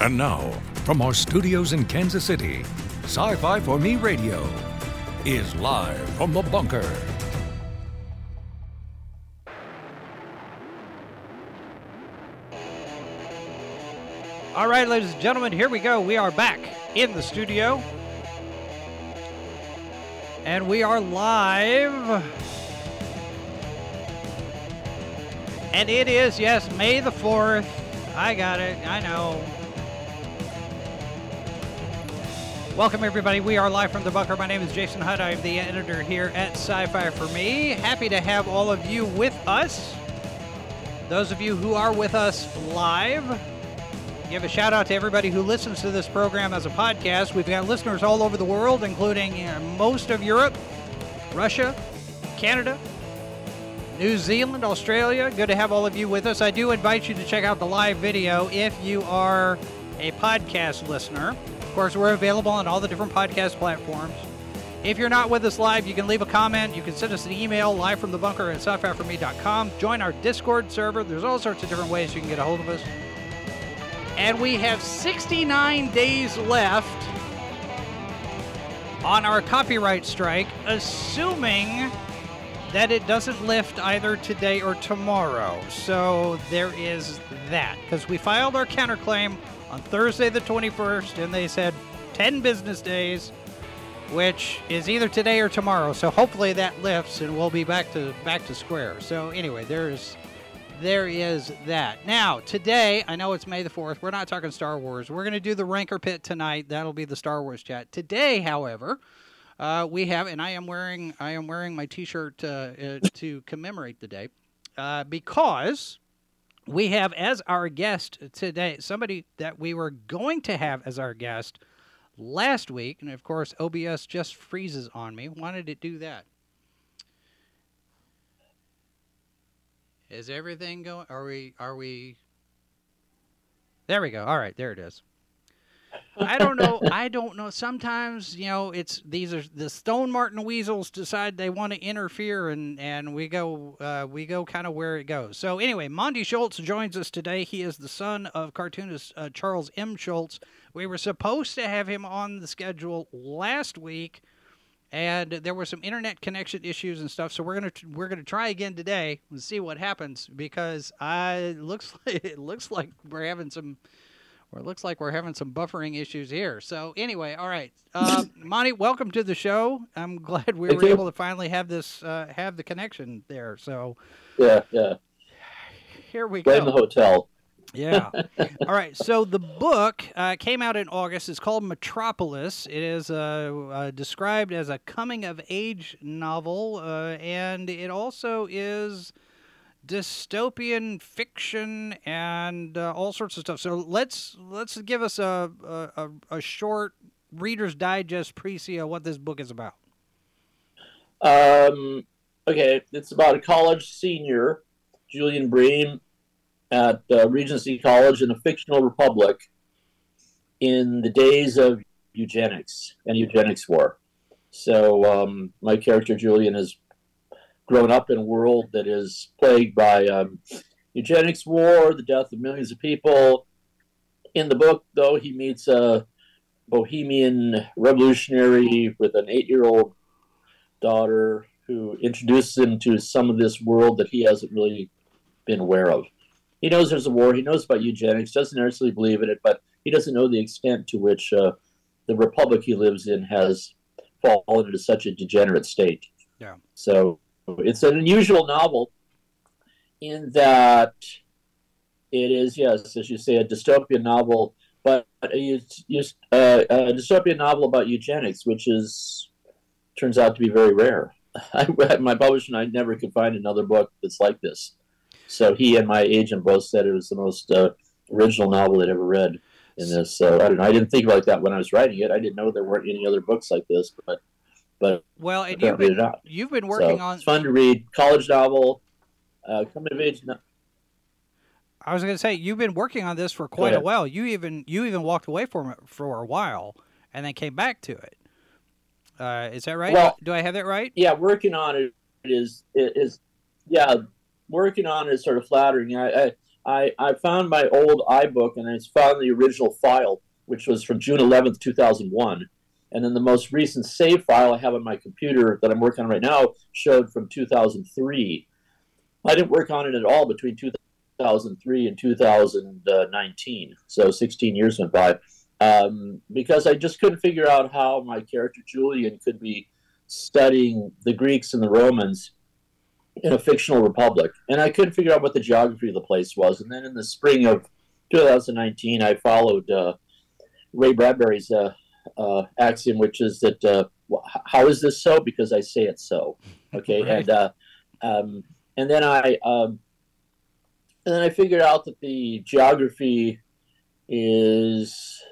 And now, from our studios in Kansas City, Sci Fi for Me Radio is live from the bunker. All right, ladies and gentlemen, here we go. We are back in the studio. And we are live. And it is, yes, May the 4th. I got it. I know. Welcome, everybody. We are live from the bunker. My name is Jason Hunt. I'm the editor here at Sci Fi for Me. Happy to have all of you with us. Those of you who are with us live, give a shout out to everybody who listens to this program as a podcast. We've got listeners all over the world, including uh, most of Europe, Russia, Canada, New Zealand, Australia. Good to have all of you with us. I do invite you to check out the live video if you are a podcast listener. Course, we're available on all the different podcast platforms. If you're not with us live, you can leave a comment. You can send us an email live from the bunker at sci-fi4me.com. Join our Discord server. There's all sorts of different ways you can get a hold of us. And we have 69 days left on our copyright strike, assuming that it doesn't lift either today or tomorrow. So there is that. Because we filed our counterclaim on Thursday the 21st, and they said 10 business days, which is either today or tomorrow. So hopefully that lifts, and we'll be back to back to square. So anyway, there's there is that. Now, today, I know it's May the 4th. We're not talking Star Wars. We're going to do the Ranker Pit tonight. That'll be the Star Wars chat. Today, however, uh, we have, and I am wearing I am wearing my T-shirt uh, uh, to commemorate the day uh, because we have as our guest today somebody that we were going to have as our guest last week, and of course OBS just freezes on me. Wanted to do that. Is everything going? Are we? Are we? There we go. All right, there it is. I don't know. I don't know. Sometimes you know, it's these are the Stone Martin Weasels decide they want to interfere, and and we go uh, we go kind of where it goes. So anyway, Monte Schulz joins us today. He is the son of cartoonist uh, Charles M. Schulz. We were supposed to have him on the schedule last week, and there were some internet connection issues and stuff. So we're gonna we're gonna try again today and see what happens because I looks like it looks like we're having some or it looks like we're having some buffering issues here. So anyway, all right, uh, Monte, welcome to the show. I'm glad we Thank were you. able to finally have this uh, have the connection there. So Yeah, yeah. here we Blame the hotel. Yeah. all right. So the book uh, came out in August. It's called Metropolis. It is uh, uh, described as a coming of age novel, uh, and it also is dystopian fiction and uh, all sorts of stuff. So let's let's give us a a, a, short Reader's Digest précis of what this book is about. Um, okay, it's about a college senior, Julian Bream, at uh, Regency College in a fictional republic in the days of eugenics and eugenics war. So um, my character Julian has grown up in a world that is plagued by um, eugenics war, the death of millions of people. In the book, though, he meets a bohemian revolutionary with an eight-year-old daughter who introduces him to some of this world that he hasn't really been aware of. He knows there's a war. He knows about eugenics. Doesn't necessarily believe in it, but he doesn't know the extent to which uh, the republic he lives in has fallen into such a degenerate state. Yeah. So it's an unusual novel in that it is, yes, as you say, a dystopian novel, but it's uh, a dystopian novel about eugenics, which is turns out to be very rare. I, my publisher and I never could find another book that's like this. So he and my agent both said it was the most uh, original novel they'd ever read in this. So I don't know. I didn't think like that when I was writing it. I didn't know there weren't any other books like this, but but Well, and you've been you've been working so on. it's fun to read. College novel, uh, coming of age. No- I was going to say you've been working on this for quite a while. You even you even walked away from it for a while and then came back to it. Uh, is that right? Well- Do I have that right? yeah, working on it is is yeah, working on it is sort of flattering. I, I I, found my old iBook and I found the original file, which was from June 11th, 2001. And then the most recent save file I have on my computer that I'm working on right now showed from 2003. I didn't work on it at all between 2003 and 2019. So 16 years went by. Um, because I just couldn't figure out how my character Julian could be studying the Greeks and the Romans in a fictional republic. And I couldn't figure out what the geography of the place was. And then in the spring of 2019, I followed uh, Ray Bradbury's uh, uh, axiom, which is that uh, how is this so? Because I say it so. Okay, right. and uh, um, and then I um, and then I figured out that the geography is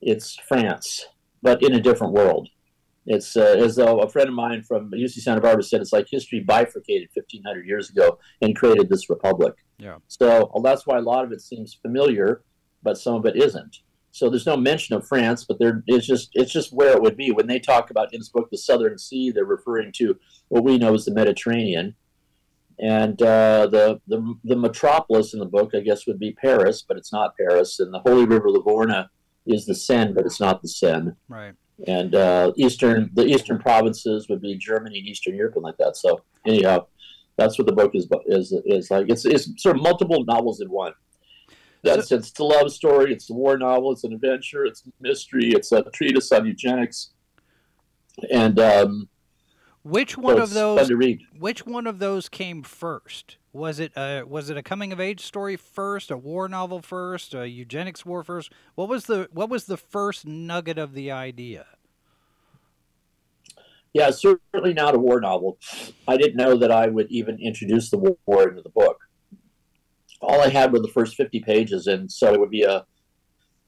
it's France, but in a different world. It's uh, as though a friend of mine from UC Santa Barbara said it's like history bifurcated 1500 years ago and created this republic. Yeah. So well, that's why a lot of it seems familiar, but some of it isn't. So there's no mention of France, but there is just it's just where it would be when they talk about in this book the Southern Sea. They're referring to what we know as the Mediterranean, and uh, the, the the metropolis in the book, I guess, would be Paris, but it's not Paris. And the Holy River Livorno is the Seine, but it's not the Seine. Right and uh, eastern the eastern provinces would be Germany and Eastern Europe and like that. So anyhow, that's what the book is is is like. It's it's sort of multiple novels in one. That's so, it's a love story. It's a war novel. It's an adventure. It's a mystery. It's a treatise on eugenics. And um, which one of those? Which one of those came first? Was it a, was it a coming of age story first, a war novel first, a eugenics war first? What was the what was the first nugget of the idea? Yeah, certainly not a war novel. I didn't know that I would even introduce the war into the book. All I had were the first fifty pages, and so it would be a,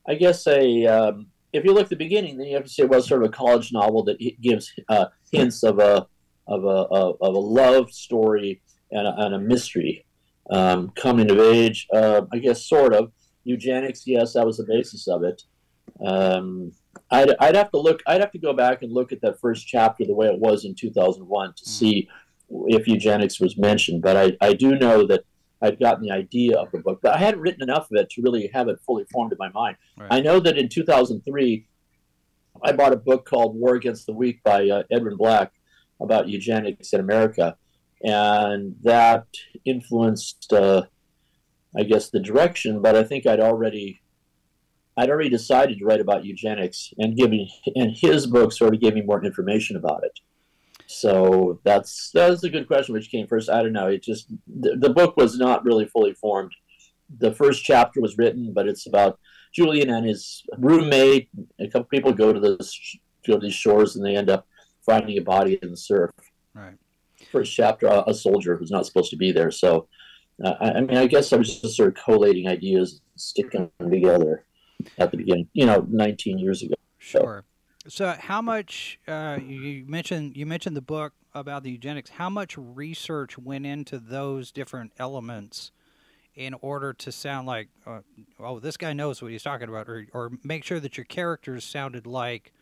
I guess a. Um, if you look at the beginning, then you have to say it was sort of a college novel that gives uh, hints of a of a of a love story and a, and a mystery. Um, coming of age, uh, I guess, sort of. Eugenics, yes, that was the basis of it. Um, I'd, I'd have to look. I'd have to go back and look at that first chapter the way it was in 2001 to mm. see if eugenics was mentioned. But I, I do know that I'd gotten the idea of the book, but I hadn't written enough of it to really have it fully formed in my mind. Right. I know that in 2003, I bought a book called War Against the Weak by uh, Edwin Black about eugenics in America and that influenced, uh, I guess, the direction. But I think I'd already, I'd already decided to write about eugenics, and giving and his book sort of gave me more information about it. So that's that's a good question. Which came first? I don't know. It just the, the book was not really fully formed. The first chapter was written, but it's about Julian and his roommate. A couple people go to the go to these shores, and they end up finding a body in the surf. Right first chapter a, a soldier who's not supposed to be there. So, uh, I, I, mean, I guess I was just sort of collating ideas, sticking them together at the beginning. You know, 19 years ago. Sure. So, so how much uh, you mentioned? You mentioned the book about the eugenics. How much research went into those different elements? in order to sound like, uh, oh, this guy knows what he's talking about, or, or make sure that your characters sounded like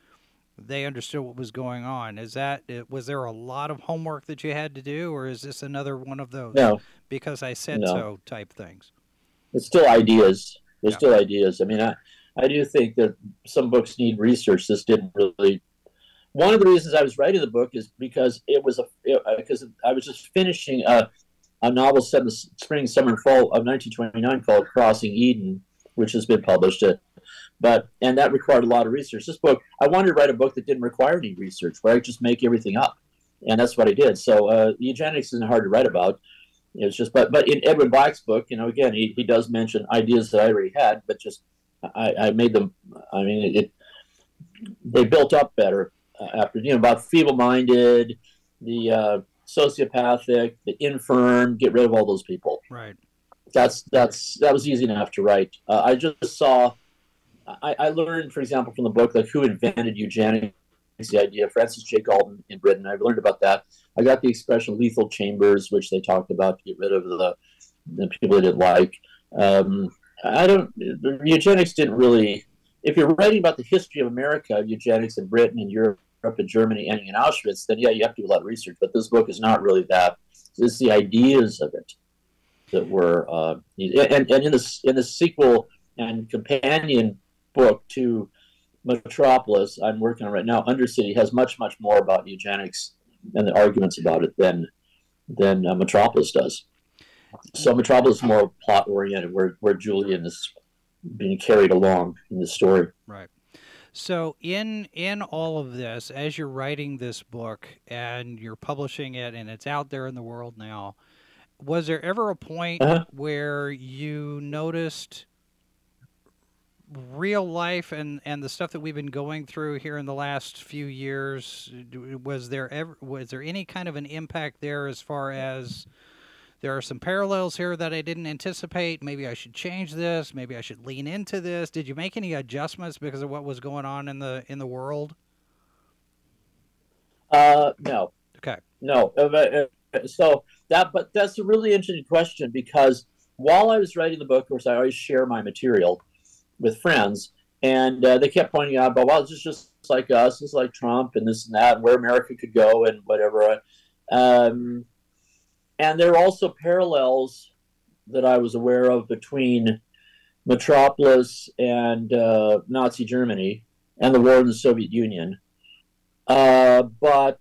they understood what was going on. Is that was there a lot of homework that you had to do, or is this another one of those? No, because I said no. so type things. It's still ideas. There's yeah. still ideas. I mean, I I do think that some books need research. This didn't really. One of the reasons I was writing the book is because it was a because uh, I was just finishing a a novel set in the spring, summer, and fall of 1929 called Crossing Eden, which has been published. At, but and that required a lot of research. This book, I wanted to write a book that didn't require any research, where I just make everything up, and that's what I did. So uh, eugenics isn't hard to write about. It's just, but but in Edwin Black's book, you know, again, he, he does mention ideas that I already had, but just I, I made them. I mean, it they built up better uh, after you know about feeble-minded, the uh, sociopathic, the infirm. Get rid of all those people. Right. That's that's that was easy enough to write. Uh, I just saw I, I, learned, for example, from the book, like who invented eugenics, the idea, Francis J. Galton in Britain. I've learned about that. I got the expression lethal chambers, which they talked about to get rid of the, the people they didn't like. Um, I don't, eugenics didn't really, if you're writing about the history of America, eugenics in Britain and Europe and Germany ending in Auschwitz, then yeah, you have to do a lot of research. But this book is not really that. It's the ideas of it. that were uh, and, and in the in the sequel and companion book to Metropolis I'm working on right now, Undercity has much much more about eugenics and the arguments about it than than uh, Metropolis does. So Metropolis is more plot oriented, where where Julian is being carried along in the story. Right. So in in all of this, as you're writing this book and you're publishing it and it's out there in the world now, was there ever a point uh-huh. where you noticed real life and and the stuff that we've been going through here in the last few years was there ever was there any kind of an impact there as far as there are some parallels here that I didn't anticipate. Maybe I should change this. Maybe I should lean into this. Did you make any adjustments because of what was going on in the in the world? Uh, no. Okay. No. Uh, uh, so that, but that's a really interesting question because while I was writing the book, of course, I always share my material with friends, and uh, they kept pointing out, "But well, it's just like us. It's like Trump and this and that, and where America could go and whatever." Um, and there are also parallels that I was aware of between Metropolis and uh, Nazi Germany and the war in the Soviet Union. Uh, but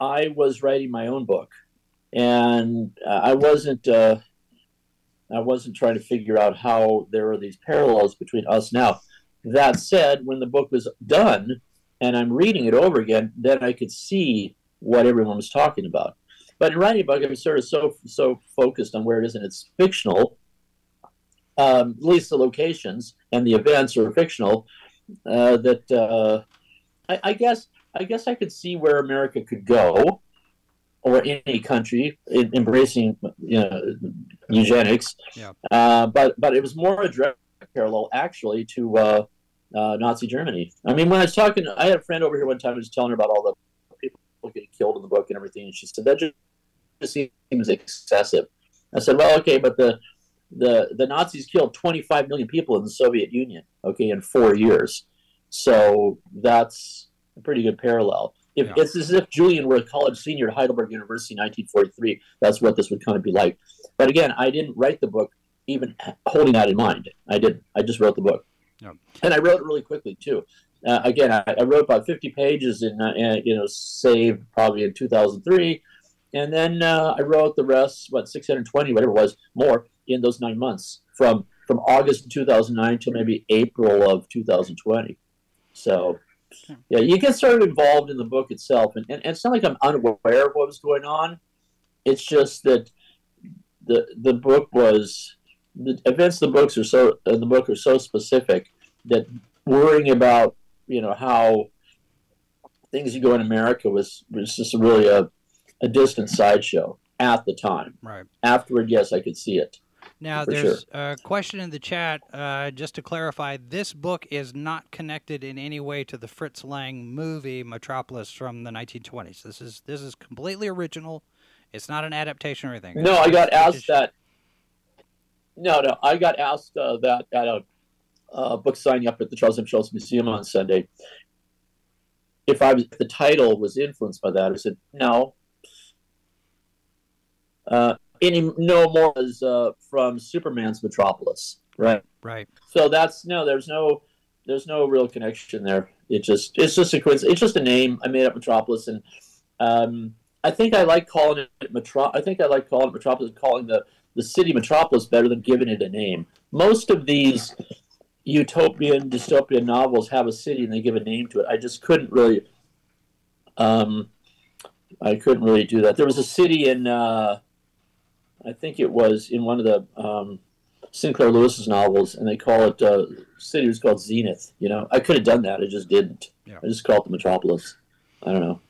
I was writing my own book, and I wasn't. Uh, I wasn't trying to figure out how there are these parallels between us now. That said, when the book was done and I'm reading it over again, then I could see what everyone was talking about. But in writing a book, I'm sort of so so focused on where it is, and it's fictional. Um, at least the locations and the events are fictional. Uh, that uh, I, I, guess I guess I could see where America could go, or any country in, embracing you know, eugenics. Yeah. Uh, but but it was more a direct parallel actually to uh, uh, Nazi Germany. I mean, when I was talking, I had a friend over here one time. I was telling her about all the people getting killed in the book and everything, and she said that just seems excessive. I said, well, okay, but the the the Nazis killed 25 million people in the Soviet Union, okay, in four years. So that's a pretty good parallel. If yeah. it's as if Julian were a college senior at Heidelberg University in 1943, that's what this would kind of be like. But again, I didn't write the book even holding that in mind. I didn't. I just wrote the book, yeah. and I wrote it really quickly too. Uh, again, I, I, wrote about 50 pages in, uh, you know, saved probably in 2003 and then uh, I wrote the rest, what 620, whatever it was, more in those nine months from from August 2009 to maybe April of 2020. So, yeah, you get sort of involved in the book itself, and, and, and it's not like I'm unaware of what was going on. It's just that the the book was the events. The books are so uh, the book are so specific that worrying about you know how things you go in America was was just really a a distant sideshow at the time. Right. Afterward, yes, I could see it. Now, there's sure. a question in the chat. Uh, just to clarify, this book is not connected in any way to the Fritz Lang movie Metropolis from the 1920s. This is this is completely original. It's not an adaptation or anything. No, I got asked that. No, no, I got asked uh, that at a uh, book signing up at the Charles M. Schulz Museum on Sunday. If I was, if the title was influenced by that, I said no uh, any no more as uh, from Superman's Metropolis, right? Right. So that's no, there's no, there's no real connection there. It just, it's just a coincidence. It's just a name. I made up Metropolis, and um, I think I like calling it Metro. I think I like calling it Metropolis, calling the the city Metropolis better than giving it a name. Most of these utopian dystopian novels have a city and they give a name to it. I just couldn't really. Um, I couldn't really do that. There was a city in. Uh, I think it was in one of the um, Sinclair Lewis's novels, and they call it uh, city was called Zenith. You know, I could have done that, I just didn't. Yeah. I just called it the Metropolis. I don't know.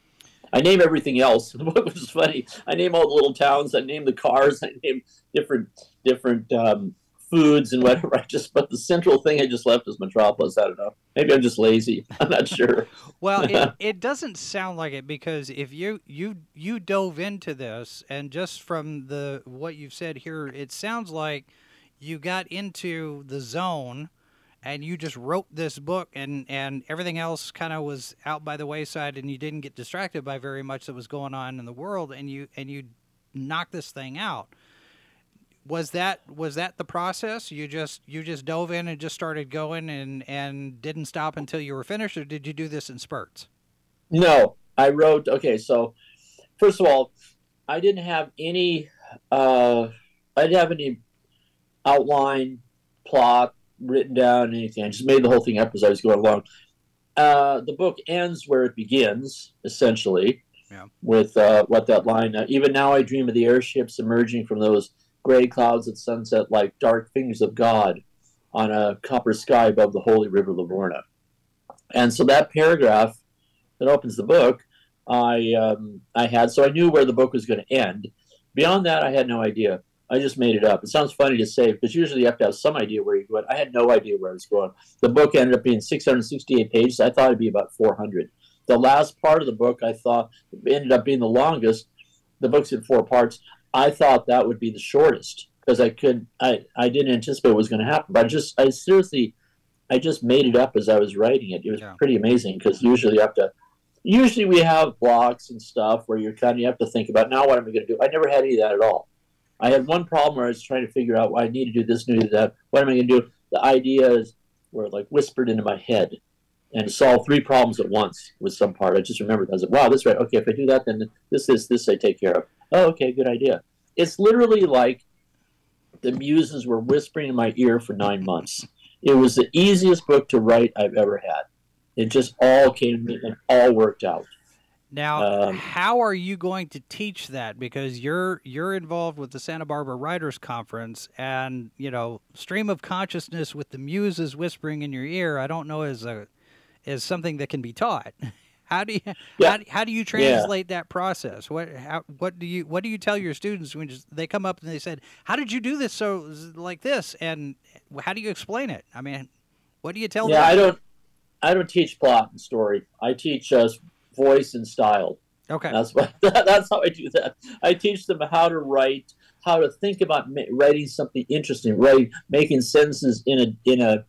I name everything else, which is funny. I name all the little towns. I name the cars. I name different different um, foods and whatever. I just, but the central thing I just left is Metropolis. I don't know. Maybe I'm just lazy. I'm not sure. well, it, it doesn't sound like it because if you you you dove into this and just from the what you've said here, it sounds like you got into the zone and you just wrote this book and and everything else kind of was out by the wayside and you didn't get distracted by very much that was going on in the world and you and you knocked this thing out was that was that the process? You just you just dove in and just started going and and didn't stop until you were finished, or did you do this in spurts? No, I wrote. Okay, so first of all, I didn't have any. Uh, I didn't have any outline, plot written down, anything. I just made the whole thing up as I was going along. Uh, the book ends where it begins, essentially, Yeah. with uh, what that line. Uh, Even now, I dream of the airships emerging from those gray clouds at sunset, like dark fingers of God on a copper sky above the holy river Livorno. And so that paragraph that opens the book, I um, I had so I knew where the book was going to end. Beyond that, I had no idea. I just made it up. It sounds funny to say because usually you have to have some idea where you're going. I had no idea where I was going. The book ended up being 668 pages. I thought it'd be about 400. The last part of the book I thought ended up being the longest. The book's in four parts. I thought that would be the shortest because I could I, I didn't anticipate what was going to happen. But I just I seriously I just made it up as I was writing it. It was Yeah. pretty amazing because usually you have to usually we have blocks and stuff where you're kind of you have to think about now what am I going to do. I never had any of that at all. I had one problem where I was trying to figure out why I need to do this, need to do that. What am I going to do? The ideas were like whispered into my head and solve three problems at once with some part. I just remembered. I was like, wow, this right. Okay, if I do that, then this, this, this I take care of. Oh, okay, good idea. It's literally like the muses were whispering in my ear for nine months. It was the easiest book to write I've ever had. It just all came to and all worked out. Now, Um, how are you going to teach that? Because you're you're involved with the Santa Barbara Writers Conference, and you know, stream of consciousness with the muses whispering in your ear. I don't know is a is something that can be taught. How do you Yeah. how, do- how do you translate that process? What how, what do you what do you tell your students when just, they come up and they said, "How did you do this so like this?" And how do you explain it? I mean, what do you tell Yeah, them? Yeah, I don't. I don't teach plot and story. I teach us voice and style. okay. That's what. That's how I do that. I teach them how to write, how to think about writing something interesting, writing, making sentences in a in a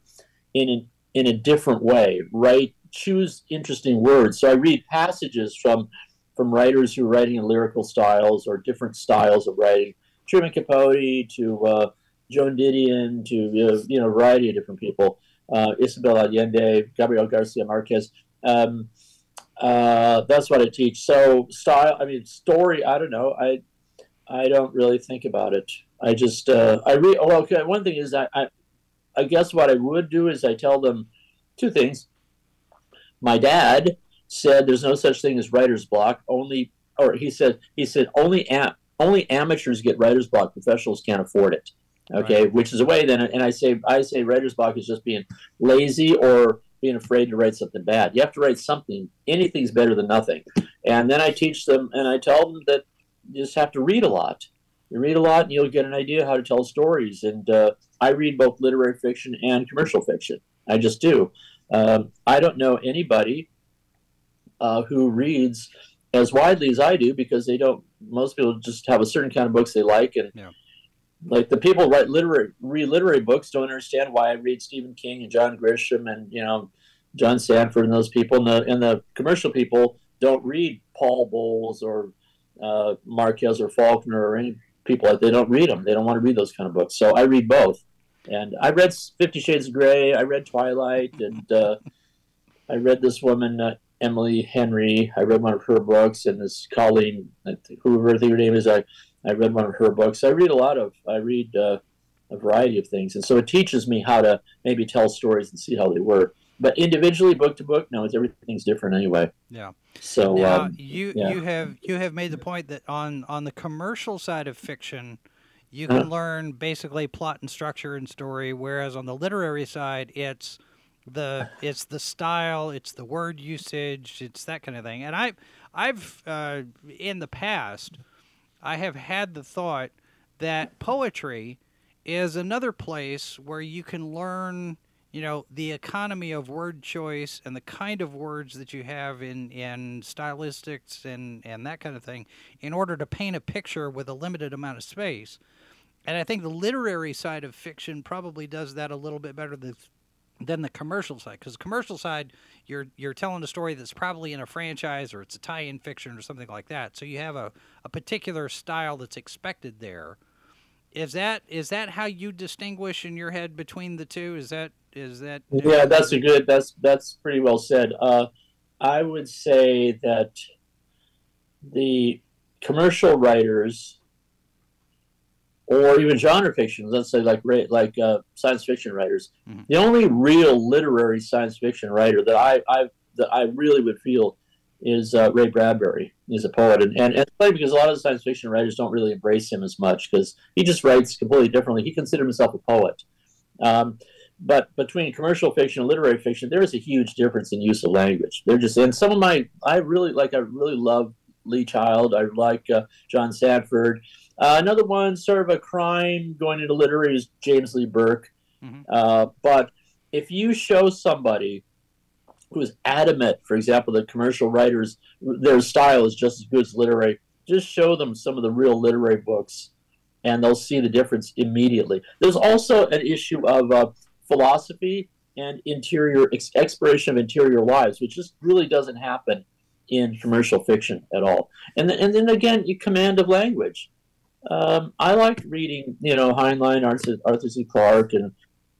in a in a different way. Write, choose interesting words. So I read passages from from writers who are writing in lyrical styles or different styles of writing. Truman Capote to uh, Joan Didion to uh, you know a variety of different people. Uh, Isabel Allende, Gabriel Garcia Marquez. Um, uh, that's what I teach. So style, I mean story. I don't know. I I don't really think about it. I just uh, I read. Oh, okay. One thing is I I guess what I would do is I tell them two things. My dad said there's no such thing as writer's block. Only, or he said he said only am, only amateurs get writer's block. Professionals can't afford it. Okay, which is a way then. And I say I say writer's block is just being lazy or being afraid to write something bad. You have to write something. Anything's better than nothing. And then I teach them and I tell them that you just have to read a lot. You read a lot and you'll get an idea how to tell stories. And uh, I read both literary fiction and commercial fiction. I just do. Um, I don't know anybody uh, who reads as widely as I do because they don't. Most people just have a certain kind of books they like, and Yeah. like the people write literary read literary books don't understand why I read Stephen King and John Grisham and you know John Sandford and those people, and the and the commercial people don't read Paul Bowles or uh, Marquez or Faulkner or any people like they don't read them. They don't want to read those kind of books. So I read both. And I read Fifty Shades of Grey. I read Twilight, and uh, I read this woman uh, Emily Henry. I read one of her books, and this Colleen, whoever I think her name is, I I read one of her books. I read a lot of. I read uh, a variety of things, and so it teaches me how to maybe tell stories and see how they work. But individually, book to book, no, it's everything's different anyway. Yeah. So Now, um, you yeah. you have you have made the point that on on the commercial side of fiction, you Uh-huh. can learn basically plot and structure and story, whereas on the literary side, it's the it's the style, it's the word usage, it's that kind of thing. And I I've uh, in the past, I have had the thought that poetry is another place where you can learn you know the economy of word choice and the kind of words that you have in in stylistics and and that kind of thing in order to paint a picture with a limited amount of space and i think the literary side of fiction probably does that a little bit better than than the commercial side because commercial side you're you're telling a story that's probably in a franchise or it's a tie-in fiction or something like that so you have a, a particular style that's expected there Is that is that how you distinguish in your head between the two? Is that is that? Yeah, that's a good. That's that's pretty well said. Uh, I would say that the commercial writers, or even genre fiction, let's say like like uh, science fiction writers, mm-hmm. the only real literary science fiction writer that I I that I really would feel is uh, Ray Bradbury. He's a poet, and, and, and it's funny because a lot of the science fiction writers don't really embrace him as much because he just writes completely differently. He considered himself a poet. Um, but between commercial fiction and literary fiction, there is a huge difference in use of language. They're just and some of my I really like I really love Lee Child. I like uh, John Sandford. Uh, another one, sort of a crime going into literary, is James Lee Burke. Mm-hmm. Uh, but if you show somebody who is adamant, for example, that commercial writers, their style is just as good as literary, just show them some of the real literary books and they'll see the difference immediately. There's also an issue of uh, philosophy and interior ex- exploration of interior lives, which just really doesn't happen in commercial fiction at all. And then, and then again, you command of language. Um, I like reading, you know, Heinlein, Arthur, Arthur C. Clarke, and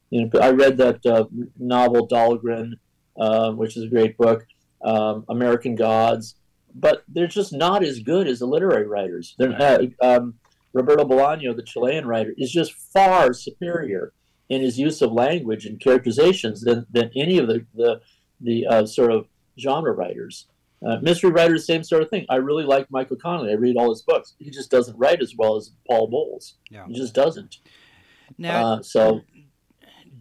you know, I read that uh, novel Dhalgren, uh, which is a great book, um, American Gods, but they're just not as good as the literary writers. They're, uh, um, Roberto Bolaño, the Chilean writer, is just far superior in his use of language and characterizations than, than any of the the, the uh, sort of genre writers. Uh, mystery writers, same sort of thing. I really like Michael Connelly. I read all his books. He just doesn't write as well as Paul Bowles. Yeah. He just doesn't. Now, uh, so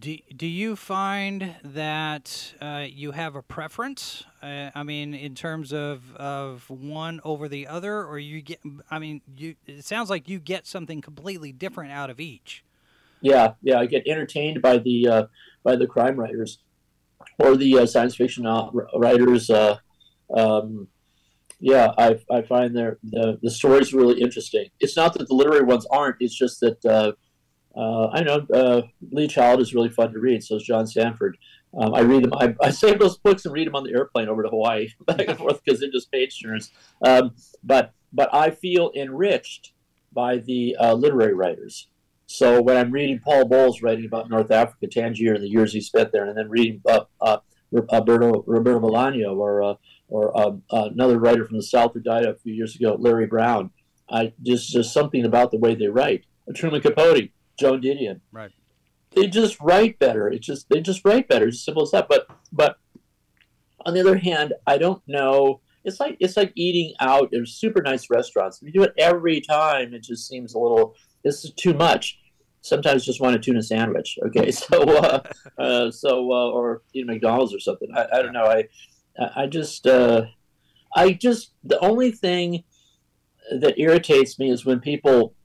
do, do you find that uh, you have a preference? Uh, I mean, in terms of, of one over the other, or you get? I mean, you. It sounds like you get something completely different out of each. Yeah, yeah. I get entertained by the uh, by the crime writers or the uh, science fiction writers. Um, yeah, I, I find the, the stories really interesting. It's not that the literary ones aren't. It's just that uh, uh, I know uh, Lee Child is really fun to read. So is John Sandford. Um, I read them. I, I, save those books and read them on the airplane over to Hawaii, back and forth, because they're just page turners. Um, but but I feel enriched by the uh, literary writers. So when I'm reading Paul Bowles writing about North Africa, Tangier, and the years he spent there, and then reading uh, uh, Roberto, Roberto Bolaño or or um, another writer from the South who died a few years ago, Larry Brown. I just just something about the way they write. Truman Capote, Joan Didion. Right. They just write better. It's just they just write better. It's as simple as that. But but on the other hand, I don't know. It's like it's like eating out in super nice restaurants. If you do it every time, it just seems a little. This is too much sometimes just want a tuna sandwich. Okay, so uh, uh, so uh, or eat McDonald's or something. I, I don't know. I I just uh, I just the only thing that irritates me is when people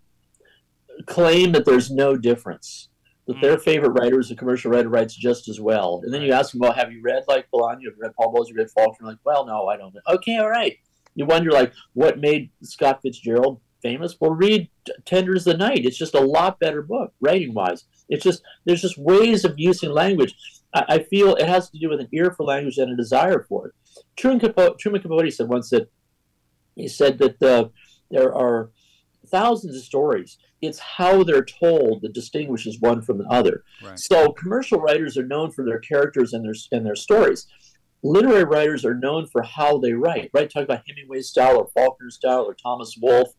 claim that there's no difference. That mm. their favorite writer is a commercial writer writes just as well, and then you ask them, "Well, have you read like Bolaño? Have you read Paul Bowles? Have you read Faulkner?" Like, well, no, I don't. Okay, all right. You wonder like what made Scott Fitzgerald famous. Well, read Tender the Night. It's just a lot better book, writing wise. It's just there's just ways of using language. I, I, feel it has to do with an ear for language and a desire for it. Truman Capote, Truman Capote said once that he said that uh, there are thousands of stories. It's how they're told that distinguishes one from the other. Right. So commercial writers are known for their characters and their and their stories. Literary writers are known for how they write. Right, talk about Hemingway's style or Faulkner's style or Thomas Wolfe.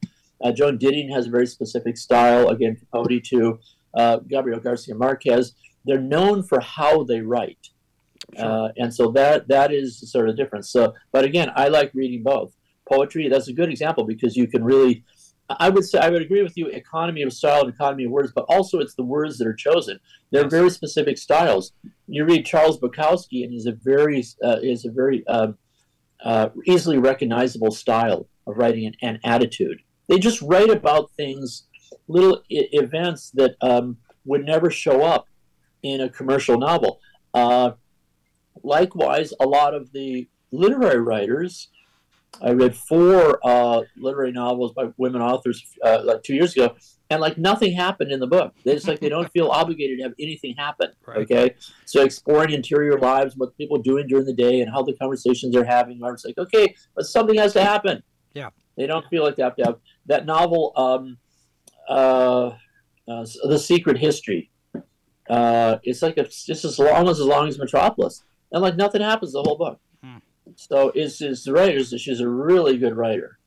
Uh, Joan Didion has a very specific style. Again, Capote to uh, Gabriel Garcia Marquez. They're known for how they write, sure. uh, and so that that is sort of the difference. So, but again, I like reading both poetry. That's a good example because you can really. I would say I would agree with you. Economy of style and economy of words, but also it's the words that are chosen. They're yes. very specific styles. You read Charles Bukowski, and he's a very uh, is a very um, uh, easily recognizable style of writing and, and attitude. They just write about things, little I- events that um, would never show up in a commercial novel. Uh, likewise, a lot of the literary writers, I read four uh, literary novels by women authors uh, like two years ago, and like nothing happened in the book. They just like they don't feel obligated to have anything happen. Right. Okay, so exploring interior lives, what people are doing during the day, and how the conversations they're having. Are. It's like okay, but something has to happen. Yeah, they don't feel like they have to have that novel, um, uh, uh, the Secret History. Uh, it's like a, just as long as as long as Metropolis, and like nothing happens the whole book. Hmm. So it's, it's the writers. She's a really good writer,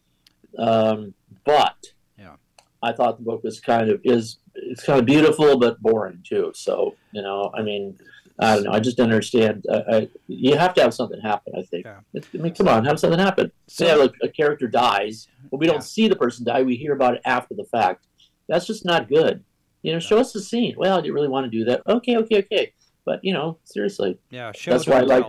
um, but Yeah. I thought the book was kind of is it's kind of beautiful but boring too. So you know, I mean, I don't know. I just don't understand. I, I, you have to have something happen. I think. Yeah. I mean, come on, have something happen. So- Say like a character dies, but we don't Yeah. see the person die. We hear about it after the fact. That's just not good. You know, show us the scene. Well, I didn't really want to do that. Okay, okay, okay. But you know, seriously, Yeah, show that's why I like.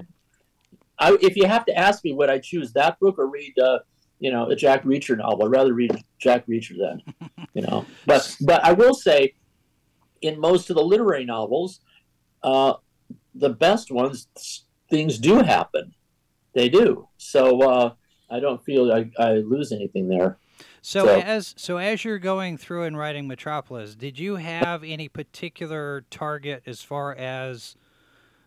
I, if you have to ask me, would I choose that book or read, uh, you know, a Jack Reacher novel? I'd rather read Jack Reacher then, you know. But but I will say, in most of the literary novels, uh, the best ones, things do happen. They do. So uh, I don't feel I, I lose anything there. So, So- as so as you're going through and writing Metropolis, did you have any particular target as far as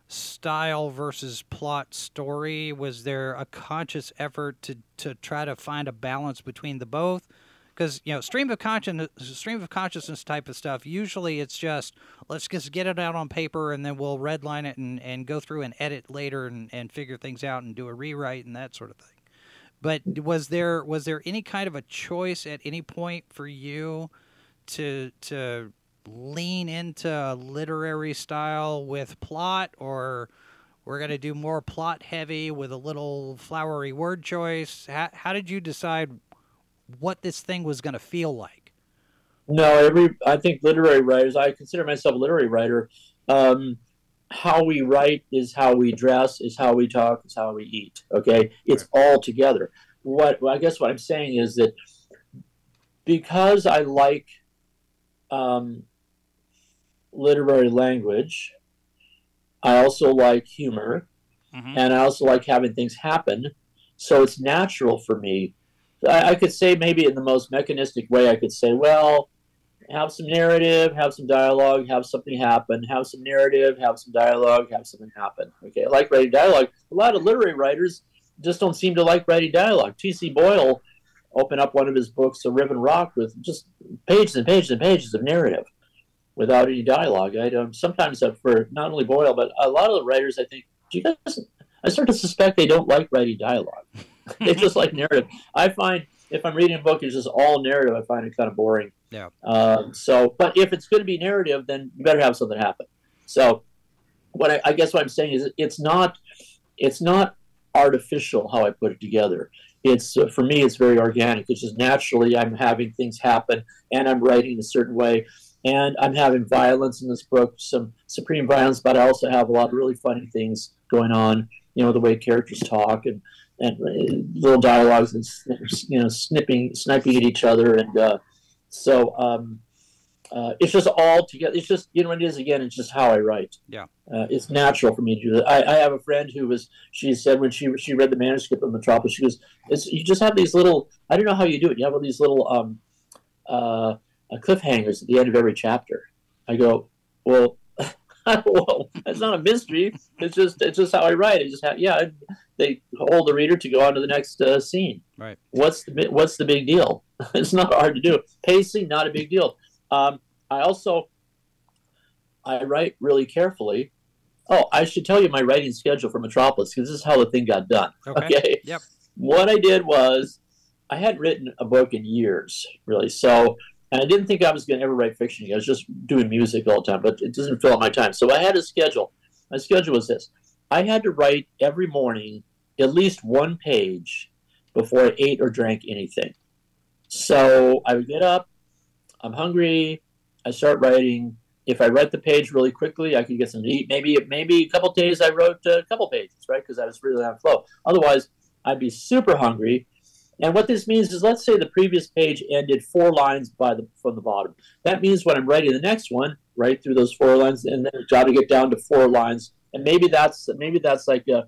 style versus plot story? Was there a conscious effort to to try to find a balance between the both? Because you know, stream of consciousness, stream of consciousness type of stuff. Usually, it's just let's just get it out on paper, and then we'll redline it and, and go through and edit later and, and figure things out and do a rewrite and that sort of thing. But was there was there any kind of a choice at any point for you to to lean into literary style with plot, or we're going to do more plot heavy with a little flowery word choice? How, how did you decide what this thing was going to feel like? No, every I think literary writers. I consider myself a literary writer. Um, how we write is how we dress, is how we talk, is how we eat. Okay, it's all together. What well, I guess what I'm saying is that because I like um, literary language, I also like humor, Mhm. and I also like having things happen. So it's natural for me. I, I could say maybe in the most mechanistic way, I could say, well, have some narrative, have some dialogue, have something happen, have some narrative, have some dialogue, have something happen. Okay, I like writing dialogue. A lot of literary writers just don't seem to like writing dialogue. T.C. Boyle opened up one of his books, A Riven Rock, with just pages and pages and pages of narrative without any dialogue. I um, sometimes uh, for not only Boyle, but a lot of the writers, I think, do you guys, I start to suspect they don't like writing dialogue. they just like narrative. I find if I'm reading a book, it's just all narrative. I find it kind of boring. Yeah. Um, so, but if it's going to be narrative, then you better have something happen. So, what I, I guess what I'm saying is, it's not, it's not artificial how I put it together. It's uh, for me, it's very organic. It's just naturally I'm having things happen, and I'm writing a certain way, and I'm having violence in this book, some supreme violence, but I also have a lot of really funny things going on. You know, the way characters talk and and uh, little dialogues and you know snipping sniping at each other and uh, so um, uh, it's just all together it's just you know what it is again it's just how i write Yeah. uh, it's natural for me to do that I, I have a friend who was she said when she she read the manuscript of metropolis she goes it's, you just have these little i don't know how you do it you have all these little um, uh, uh, cliffhangers at the end of every chapter i go well well, it's not a mystery. It's just it's just how I write. It just ha- yeah, they hold the reader to go on to the next uh, scene. Right. What's the what's the big deal? it's not hard to do. Pacing, not a big deal. Um, I also I write really carefully. Oh, I should tell you my writing schedule for Metropolis because this is how the thing got done. Okay. Okay. Yep. What I did was I hadn't written a book in years, really. So, and I didn't think I was going to ever write fiction. I was just doing music all the time, but it doesn't fill up my time. So I had a schedule. My schedule was this: I had to write every morning at least one page before I ate or drank anything. So I would get up. I'm hungry. I start writing. If I write the page really quickly, I could get some to eat. Maybe maybe a couple days I wrote a couple pages, right? Because I was really on flow. Otherwise, I'd be super hungry. And what this means is, let's say the previous page ended four lines by the from the bottom. That means when I'm writing the next one, right through those four lines, and then got to get down to four lines, and maybe that's maybe that's like a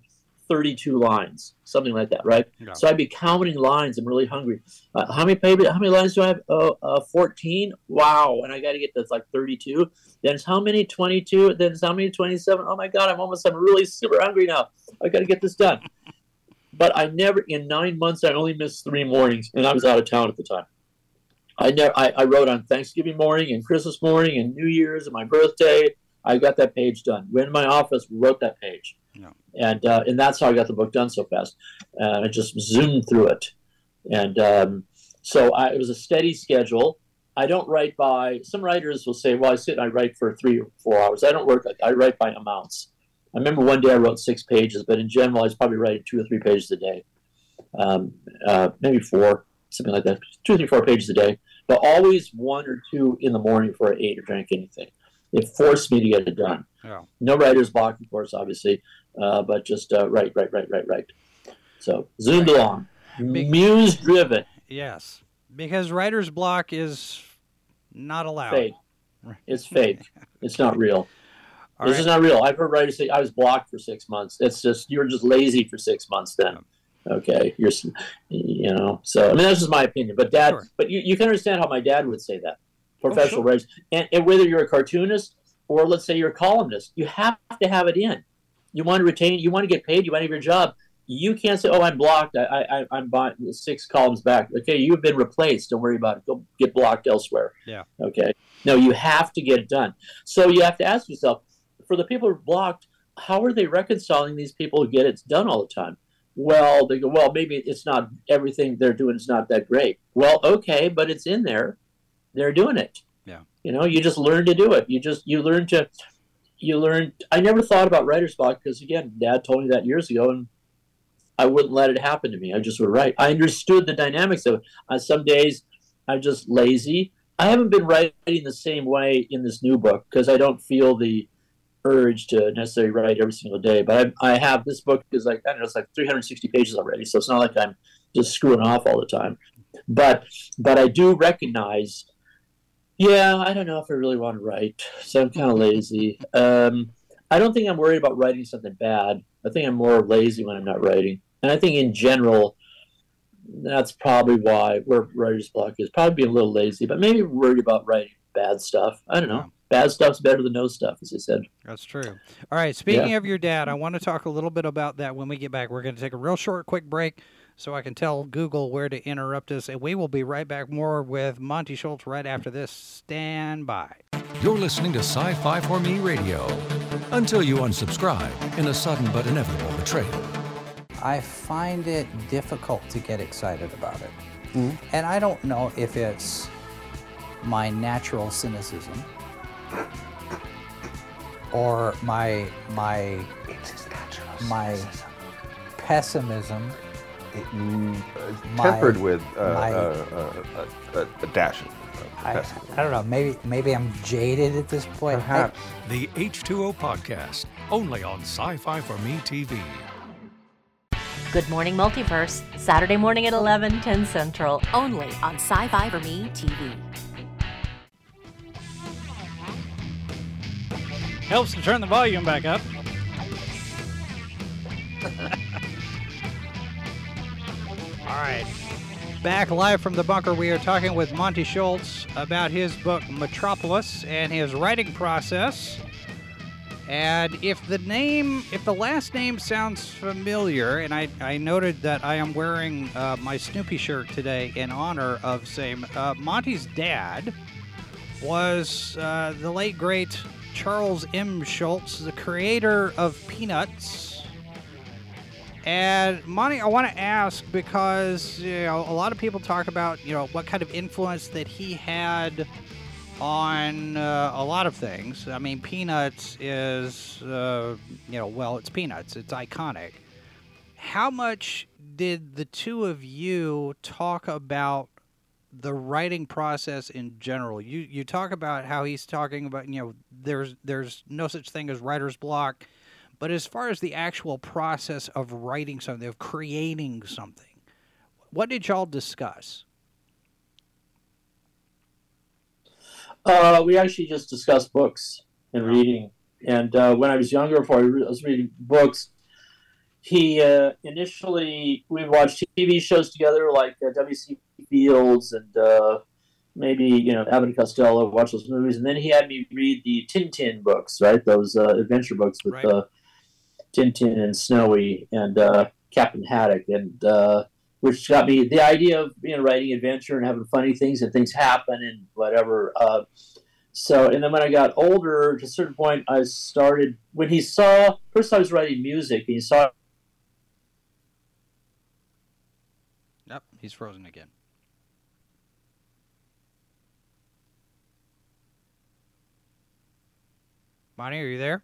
32 lines, something like that, right? Yeah. So I'd be counting lines. I'm really hungry. Uh, how many pages? How many lines do I have? Oh, uh, 14. Wow! And I got to get this like 32. Then it's how many? 22. Then it's how many? 27. Oh my God! I'm almost. I'm really super hungry now. I got to get this done. But I never, in nine months, I only missed three mornings, and I was out of town at the time. I never. I, I wrote on Thanksgiving morning and Christmas morning and New Year's and my birthday. I got that page done. Went in my office, wrote that page, Yeah. and uh, and that's how I got the book done so fast. Uh, I just zoomed through it, and um, so I, it was a steady schedule. I don't write by. Some writers will say, "Well, I sit and I write for three or four hours." I don't work. I write by amounts. I remember one day I wrote six pages, but in general, I was probably writing two or three pages a day, um, uh, maybe four, something like that, two, three, four pages a day. But always one or two in the morning before I ate or drank anything. It forced me to get it done. Yeah. No writer's block, of course, obviously, uh, but just uh, write, write, write, write, write. So zoomed along, Big- muse driven, Yes, because writer's block is not allowed. fake. It's fake. It's not real. All this right. is not real. I've heard writers say I was blocked for six months. It's just you're just lazy for six months. Then, okay, you're, you know. So I mean that's just my opinion. But dad, Sure. but you, you can understand how my dad would say that. Oh, professional sure. writers, and, and whether you're a cartoonist or let's say you're a columnist, you have to have it in. You want to retain. It, you want to get paid. You want to have your job. You can't say, "Oh, I'm blocked. I, I, I'm buying six columns back." Okay, you've been replaced. Don't worry about it. Go get blocked elsewhere. Yeah. Okay. No, you have to get it done. So you have to ask yourself, for the people who are blocked, how are they reconciling these people who get it done all the time? Well, they go, well, maybe it's not everything they're doing is not that great. Well, okay, but it's in there. They're doing it. Yeah. You know, you just learn to do it. You just you learn to you learn. I never thought about writer's block because again, Dad told me that years ago, and I wouldn't let it happen to me. I just would write. I understood the dynamics of it. Uh, some days I'm just lazy. I haven't been writing the same way in this new book because I don't feel the urge to necessarily write every single day. But I, I have this book is like I don't know, it's like 360 pages already, so it's not like I'm just screwing off all the time. But but I do recognize, yeah, I don't know if I really want to write, so I'm kind of lazy. Um, I don't think I'm worried about writing something bad. I think I'm more lazy when I'm not writing, and I think in general. That's probably why where writer's block is. Probably being a little lazy, but maybe worried about writing bad stuff. I don't know. Yeah. Bad stuff's better than no stuff, as I said. That's true. All right. Speaking of your dad, I want to talk a little bit about that when we get back. We're going to take a real short, quick break so I can tell Google where to interrupt us. And we will be right back more with Monte Schulz right after this. Stand by. You're listening to Sci Fi for Me Radio. Until you unsubscribe in a sudden but inevitable betrayal. I find it difficult to get excited about it. And I don't know if it's my natural cynicism or my my my pessimism. My- tempered with uh, my- uh, uh, uh, a dash of I. I don't know. Maybe maybe I'm jaded at this point. I- The H2O Podcast, only on Sci Fi for Me TV. Good Morning Multiverse, Saturday morning at 11, 10 Central, only on Sci Fi for Me TV. Helps to turn the volume back up. All right. Back live from the bunker, we are talking with Monte Schulz about his book Metropolis and his writing process. And if the name, if the last name sounds familiar, and I, I noted that I am wearing uh, my Snoopy shirt today in honor of same, uh, Monte's dad was uh, the late great Charles M. Schulz, the creator of Peanuts. And Monte, I want to ask because you know a lot of people talk about you know what kind of influence that he had on uh, a lot of things. I mean, Peanuts is uh, you know well, it's Peanuts. It's iconic. How much did the two of you talk about the writing process in general. You you talk about how he's talking about you know there's there's no such thing as writer's block, but as far as the actual process of writing something, of creating something, what did y'all discuss? Uh, we actually just discussed books and reading. And uh, when I was younger, before I was reading books, he uh, initially we watched TV shows together, like uh, W.C. Fields and uh, maybe you know Abbott and Costello. Watch those movies, and then he had me read the Tintin books, right? Those uh, adventure books with Right. Tintin and Snowy and uh, Captain Haddock, and uh, which got me the idea of you know writing adventure and having funny things and things happen and whatever. Uh, so, and then when I got older, to a certain point, I started when he saw first I was writing music and he saw Yep, he's frozen again. Bonnie, are you there?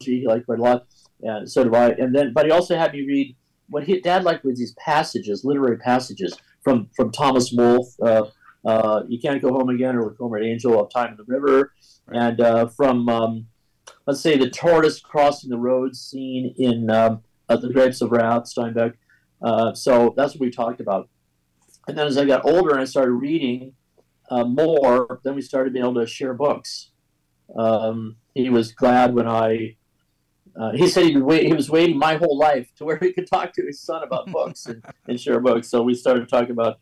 he like a lot, and so do I. And then, but he also had me read what he dad liked was these passages, literary passages from from Thomas Wolfe. Uh, uh, you can't go home again, or with Homeward Angel of Time in the River, and uh, from um, let's say the tortoise crossing the road scene in um, The Grapes of Wrath, Steinbeck. Uh, so that's what we talked about. And then as I got older and I started reading uh, more, then we started being able to share books. Um, he was glad when I uh, he said he, wait, he was waiting my whole life to where he could talk to his son about books and, and share books. So we started talking about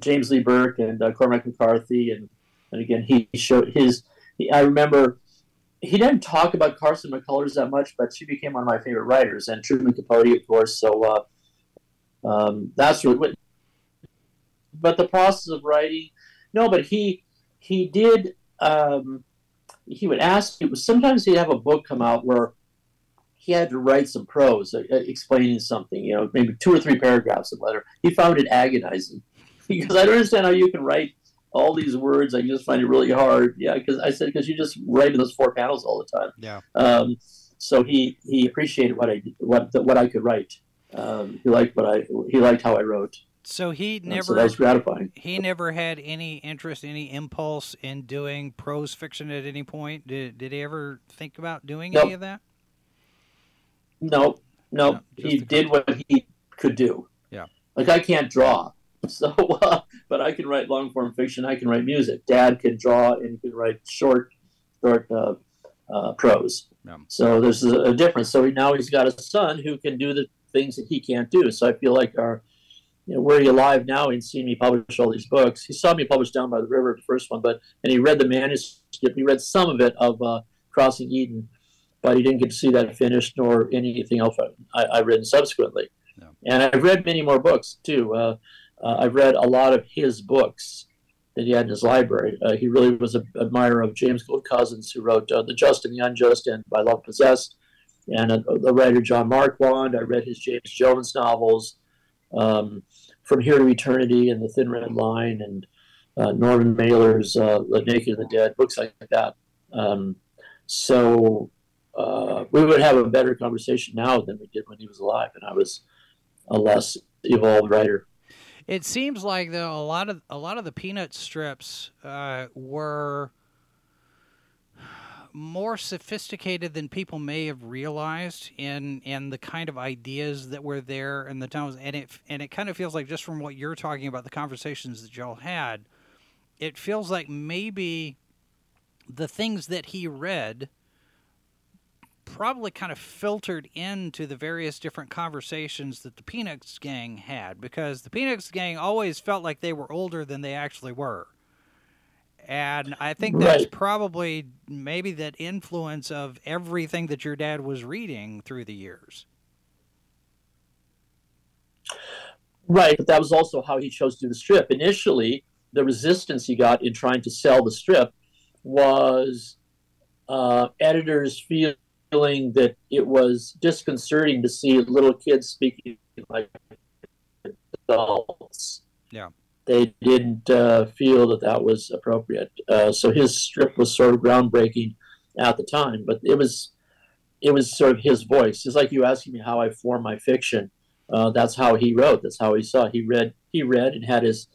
James Lee Burke and uh, Cormac McCarthy, and, and again he showed his. He, I remember he didn't talk about Carson McCullers that much, but she became one of my favorite writers, and Truman Capote, of course. So uh, um, that's what. But the process of writing, no, but he he did. Um, he would ask. Sometimes he'd have a book come out where he had to write some prose uh, uh, explaining something, you know, maybe two or three paragraphs of letter. He found it agonizing because I don't understand how you can write all these words. I just find it really hard. Yeah, because I said because you just write in those four panels all the time. Yeah. Um, so he he appreciated what I what what I could write. Um, he liked what I he liked how I wrote. So he never so that was gratifying. He never had any interest, any impulse in doing prose fiction at any point. Did did he ever think about doing Nope. any of that? No, no, No, he did what he could do. Yeah. Like I can't draw, so uh, but I can write long form fiction. I can write music. Dad can draw and he can write short, short uh, uh, prose. Yeah. So there's a, a difference. So he, now he's got a son who can do the things that he can't do. So I feel like our, you know, were he alive now and seen me publish all these books? He saw me publish Down by the River, the first one, but and he read the manuscript. He read some of it of uh, Crossing Eden, but he didn't get to see that finished nor anything else I, I've written subsequently. No. And I've read many more books too. Uh, uh, I've read a lot of his books that he had in his library. Uh, he really was an admirer of James Gould Cozzens, who wrote uh, The Just and the Unjust and By Love Possessed, and uh, the writer John Marquand. I read his James Jones novels, um, From Here to Eternity and The Thin Red Line, and uh, Norman Mailer's uh, The Naked and the Dead, books like that. Um, so uh, we would have a better conversation now than we did when he was alive, and I was a less evolved writer. It seems like though a lot of a lot of the peanut strips uh, were more sophisticated than people may have realized in in the kind of ideas that were there in the times and it and it kind of feels like just from what you're talking about the conversations that y'all had it feels like maybe the things that he read probably kind of filtered into the various different conversations that the Peanuts gang had because the Peanuts gang always felt like they were older than they actually were. And I think that's Right. probably maybe that influence of everything that your dad was reading through the years. Right, but that was also how he chose to do the strip. Initially, the resistance he got in trying to sell the strip was uh, editors feeling that it was disconcerting to see little kids speaking like adults. Yeah. They didn't uh, feel that that was appropriate. Uh, so his strip was sort of groundbreaking at the time, but it was it was sort of his voice. It's like you asking me how I form my fiction uh, that's how he wrote. That's how he saw. He read. He read and had his.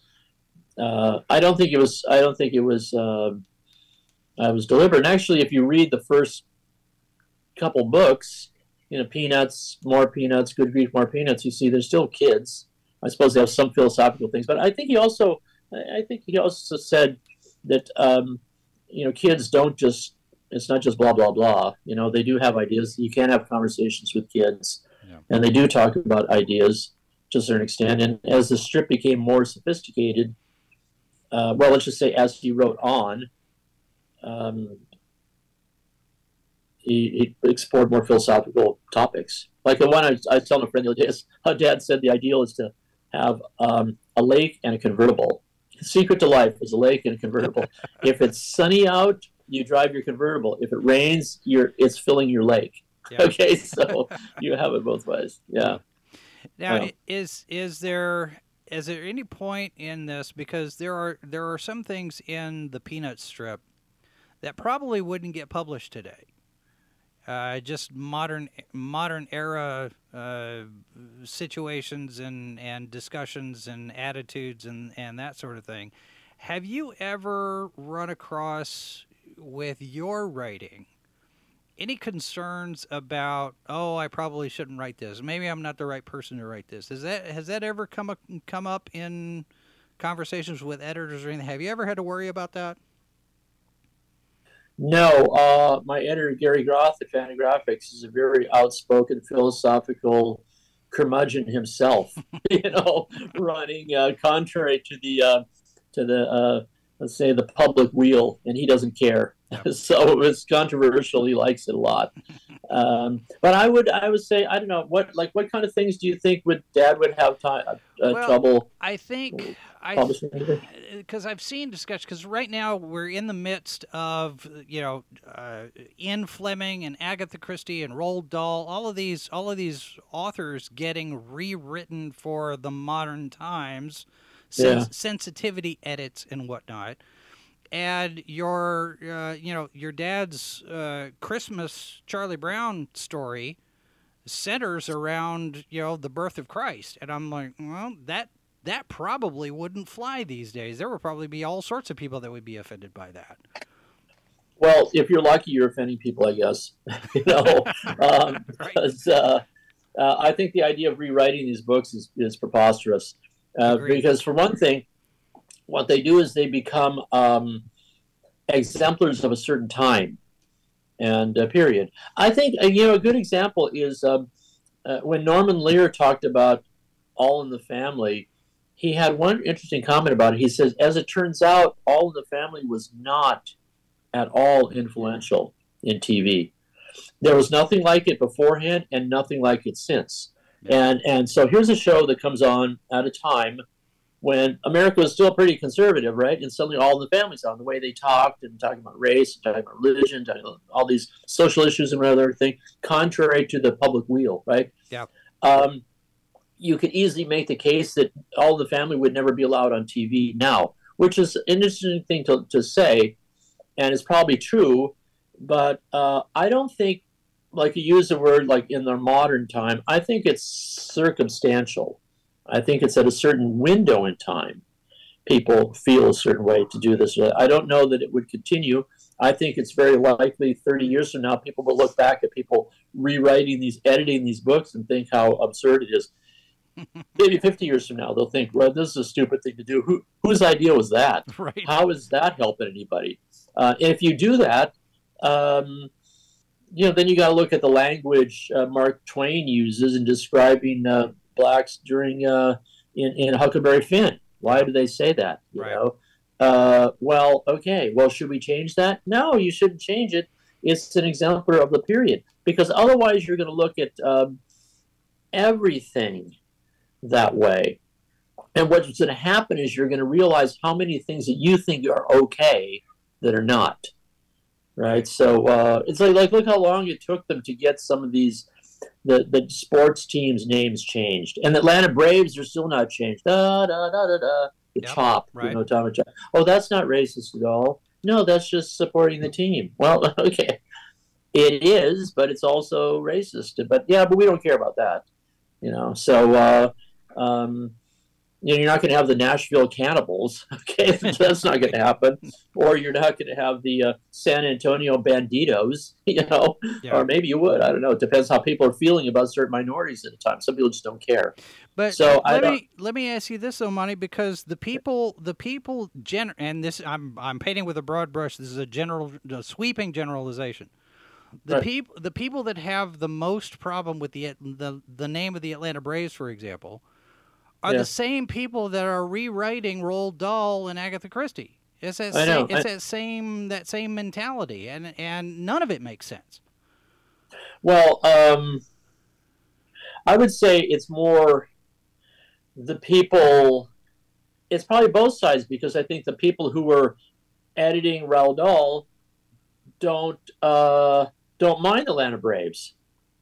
Uh, I don't think it was. I don't think it was. Uh, I was deliberate. And actually, if you read the first couple books, you know, Peanuts, more Peanuts, Good Grief, more Peanuts, you see they're still kids. I suppose they have some philosophical things, but I think he also. I I think he also said that um, you know kids don't just. It's not just blah blah blah. You know, they do have ideas. You can have conversations with kids and they do talk about ideas to a certain extent. And as the strip became more sophisticated, uh, well, let's just say as he wrote on, um, he, he explored more philosophical topics. Like the one I, I was telling a friend the other day is how Dad said the ideal is to have um, a lake and a convertible. The secret to life is a lake and a convertible. if it's sunny out, you drive your convertible. If it rains, you're it's filling your lake. Yeah. Okay, so you have it both ways. Yeah. Now, Yeah. is is there is there any point in this because there are there are some things in the peanut strip that probably wouldn't get published today. Uh, just modern modern era uh, situations and, and discussions and attitudes and, and that sort of thing. Have you ever run across with your writing any concerns about oh I probably shouldn't write this. Maybe I'm not the right person to write this. Has that has that ever come up come up in conversations with editors or anything? Have you ever had to worry about that No, uh, my editor Gary Groth at Fantagraphics is a very outspoken, philosophical curmudgeon himself. you know, running uh, contrary to the uh, to the uh, let's say the public wheel, and he doesn't care. so it was controversial. He likes it a lot. Um, but I would I would say I don't know what like what kind of things do you think would Dad would have time uh, Well, trouble I think I because I've seen discussion because right now we're in the midst of you know uh, Ian Fleming and Agatha Christie and Roald Dahl, all of these all of these authors getting rewritten for the modern times, sens- Yeah. sensitivity edits and whatnot. And your, uh, you know, your dad's uh, Christmas Charlie Brown story centers around, you know, the birth of Christ, and I'm like, well, that that probably wouldn't fly these days. There would probably be all sorts of people that would be offended by that. Well, if you're lucky, you're offending people, I guess. you know, um, Right. because uh, uh, I think the idea of rewriting these books is, is preposterous. Uh, because for one thing, what they do is they become um, exemplars of a certain time and uh, period. I think uh, you know a good example is um, uh, when Norman Lear talked about All in the Family. He had one interesting comment about it. He says, "As it turns out, All in the Family was not at all influential in TV. There was nothing like it beforehand and nothing like it since. And and so here's a show that comes on at a time when America was still pretty conservative, right? And suddenly all the families on the way they talked and talking about race, and talking about religion, talking about all these social issues and other thing, contrary to the public wheel, right? Yeah. Um, you could easily make the case that all the family would never be allowed on TV now, which is an interesting thing to, to say, and it's probably true. But uh, I don't think, like you use the word like in the modern time, I think it's circumstantial. I think it's at a certain window in time people feel a certain way to do this. I don't know that it would continue. I think it's very likely 30 years from now, people will look back at people rewriting these, editing these books and think how absurd it is. Maybe 50 years from now, they'll think, well, this is a stupid thing to do. Who, whose idea was that? Right. How is that helping anybody? Uh, if you do that, um, you know, then you got to look at the language uh, Mark Twain uses in describing uh, blacks during uh, in, in Huckleberry Finn. Why do they say that? You Right. know, uh, well, okay. Well, should we change that? No, you shouldn't change it. It's an exemplar of the period because otherwise you're going to look at um, everything that way. And what's going to happen is you're going to realize how many things that you think are okay that are not. Right. So uh, it's like, like look how long it took them to get some of these the, the sports teams' names changed. And the Atlanta Braves are still not changed. Da da da da da. The Yep, chop, right. you know, Tom and Chop. Oh, that's not racist at all. No, that's just supporting the team. Well, okay. It is, but it's also racist. But yeah, but we don't care about that. You know, so uh, um, you know, you're not going to have the Nashville Cannibals. Okay, that's not going to happen. Or you're not going to have the uh, San Antonio Banditos. You know, Yeah. or maybe you would. I don't know. It depends how people are feeling about certain minorities at the time. Some people just don't care. But So, let me let me ask you this, Omani, because the people the people gen and this I'm I'm painting with a broad brush. This is a general a sweeping generalization. The Right. people the people that have the most problem with the the the name of the Atlanta Braves, for example, are Yeah. the same people that are rewriting Roald Dahl and Agatha Christie. It's that I know. same, it's I- that same that same mentality, and and none of it makes sense. Well, um, I would say it's more the people, it's probably both sides because I think the people who were editing Roald Dahl don't uh, don't mind the Atlanta Braves.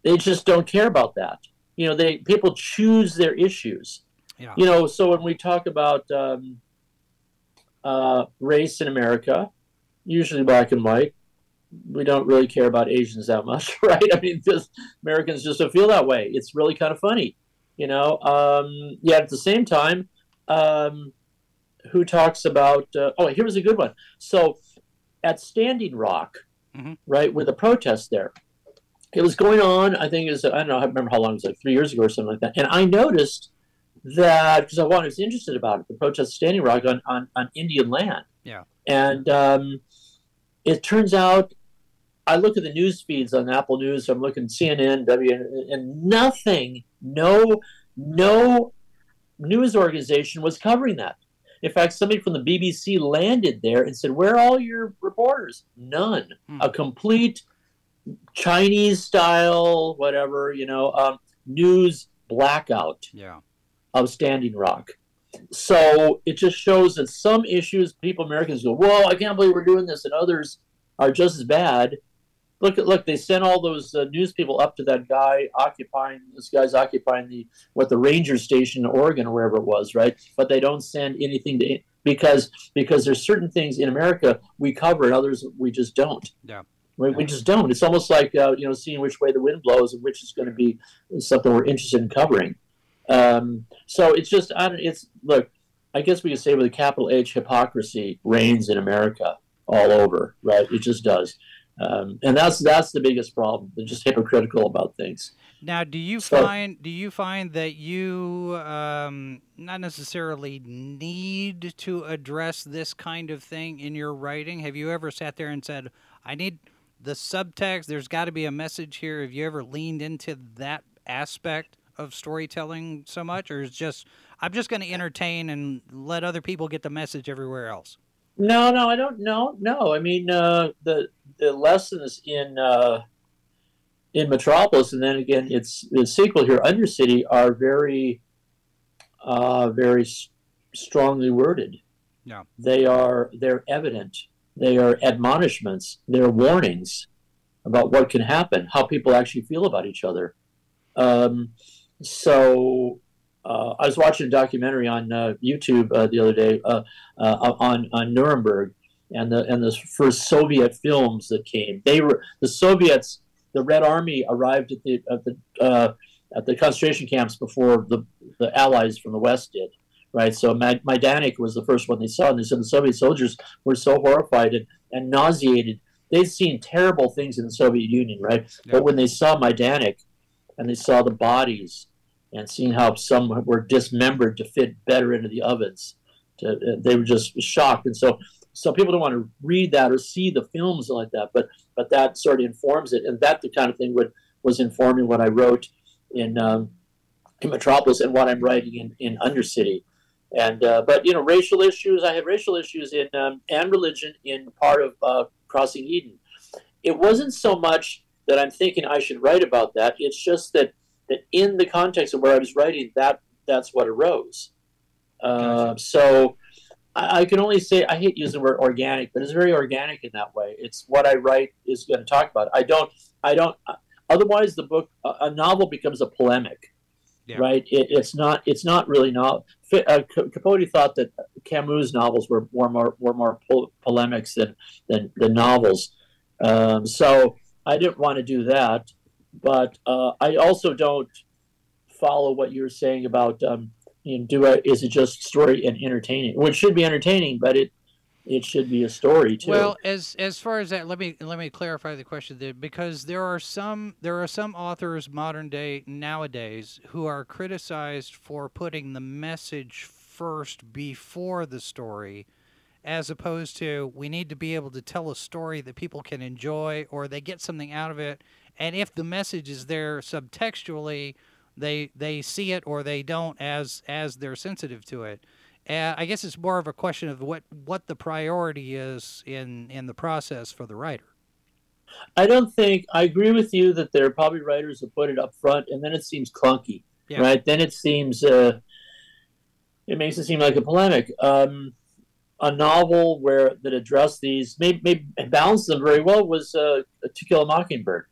They just don't care about that. You know, they people choose their issues. Yeah. You know, so when we talk about um, uh, race in America, usually black and white, we don't really care about Asians that much, right? I mean, just Americans just don't feel that way. It's really kind of funny, you know. Um, yet at the same time, um, who talks about? Uh, oh, here was a good one. So at Standing Rock, Mhm. right, with the protest there, it was going on. I think it was I don't know. I remember how long it was, like three years ago or something like that. And I noticed that because I was interested about it, the protest at Standing Rock on on, on Indian land. Yeah. And um, it turns out I look at the news feeds on Apple News. I'm looking CNN, W, and nothing, no, no news organization was covering that. In fact, somebody from the BBC landed there and said, "Where are all your reporters?" None. Hmm. A complete Chinese style, whatever you know, um, news blackout Yeah. Of Standing Rock. So it just shows that some issues, people Americans go, "Whoa, I can't believe we're doing this," and others are just as bad. Look at look, they sent all those uh, news people up to that guy occupying this guy's occupying the what the ranger station in Oregon or wherever it was, right? But they don't send anything to because because there's certain things in America we cover and others we just don't. Yeah. We, we just don't. It's almost like uh, you know seeing which way the wind blows and which is going to be something we're interested in covering. Um, so it's just, I don't, it's look. I guess we could say with a capital H, hypocrisy reigns in America all over, right? It just does, um, and that's that's the biggest problem. They're just hypocritical about things. Now, do you So- find do you find that you um, not necessarily need to address this kind of thing in your writing? Have you ever sat there and said, "I need the subtext. There's got to be a message here." Have you ever leaned into that aspect of storytelling so much, or is just I'm just going to entertain and let other people get the message everywhere else? No, no, I don't. No, no. I mean, uh, the the lessons in uh, in Metropolis, and then again, its the sequel here, Undercity, are very, uh, very strongly worded. Yeah. They are they're evident. They are admonishments. They're warnings about what can happen, how people actually feel about each other. Um, so uh, I was watching a documentary on uh, YouTube uh, the other day uh, uh, on on Nuremberg and the and the first Soviet films that came. They were the Soviets. The Red Army arrived at the at the uh, at the concentration camps before the the Allies from the West did. Right, so Majdanek was the first one they saw, and they said the Soviet soldiers were so horrified and, and nauseated. They'd seen terrible things in the Soviet Union, right? But when they saw Majdanek and they saw the bodies and seeing how some were dismembered to fit better into the ovens. To, they were just shocked, and so so people don't want to read that or see the films like that, but but that sort of informs it, and that the kind of thing would was informing what I wrote in um, in Metropolis and what I'm writing in in Undercity. And uh, but you know racial issues. I had racial issues in um, and religion in part of uh, Crossing Eden. It wasn't so much that I'm thinking I should write about that. It's just that that in the context of where I was writing, that that's what arose. Uh, Gotcha. so I, I can only say I hate using the word organic, but it's very organic in that way. It's what I write is going to talk about. I don't. I don't. uh, Otherwise, the book, a, a novel becomes a polemic, Yeah. right? It, it's not. It's not really not. Uh, Capote thought that Camus' novels were more more were more pol- polemics than than, than novels. Um, so I didn't want to do that, but uh, I also don't follow what you're saying about um, you know, do I, is it just story and entertaining? Which should be entertaining, but it it should be a story too. Well, as as far as that, let me let me clarify the question there because there are some there are some authors modern day nowadays who are criticized for putting the message first before the story as opposed to we need to be able to tell a story that people can enjoy or they get something out of it and if the message is there subtextually they they see it or they don't as as they're sensitive to it uh, I guess it's more of a question of what what the priority is in in the process for the writer. I don't think I agree with you that there are probably writers who put it up front, and then it seems clunky, Yeah. right? Then it seems uh, it makes it seem like a polemic. Um, a novel where that addressed these, maybe, maybe balanced them very well, was uh, To Kill a Mockingbird,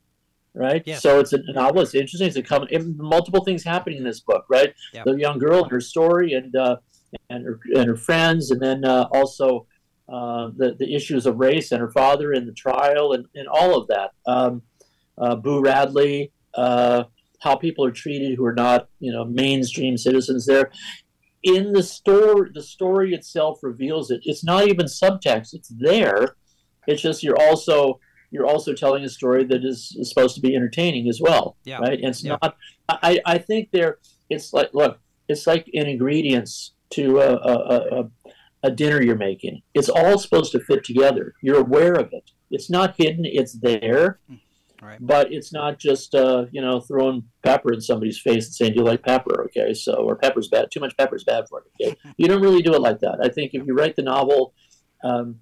right? Yes. So it's a novel. It's interesting. It's a com- multiple things happening in this book, right? Yep. The young girl and her story, and uh, and her and her friends, and then uh, also uh, the the issues of race and her father and the trial and, and all of that. Um, uh, Boo Radley, uh, how people are treated who are not you know mainstream citizens there. In the story, the story itself reveals it. It's not even subtext; it's there. It's just you're also you're also telling a story that is, is supposed to be entertaining as well, Yeah. right? And it's Yeah. not. I I think there. It's like look, it's like an ingredients to a, a, a, a dinner you're making. It's all supposed to fit together. You're aware of it. It's not hidden. It's there, Right. but it's not just uh, you know throwing pepper in somebody's face and saying, "Do you like pepper?" Okay, so or pepper's bad. Too much pepper's bad for you. Okay, you don't really do it like that. I think if you write the novel, um,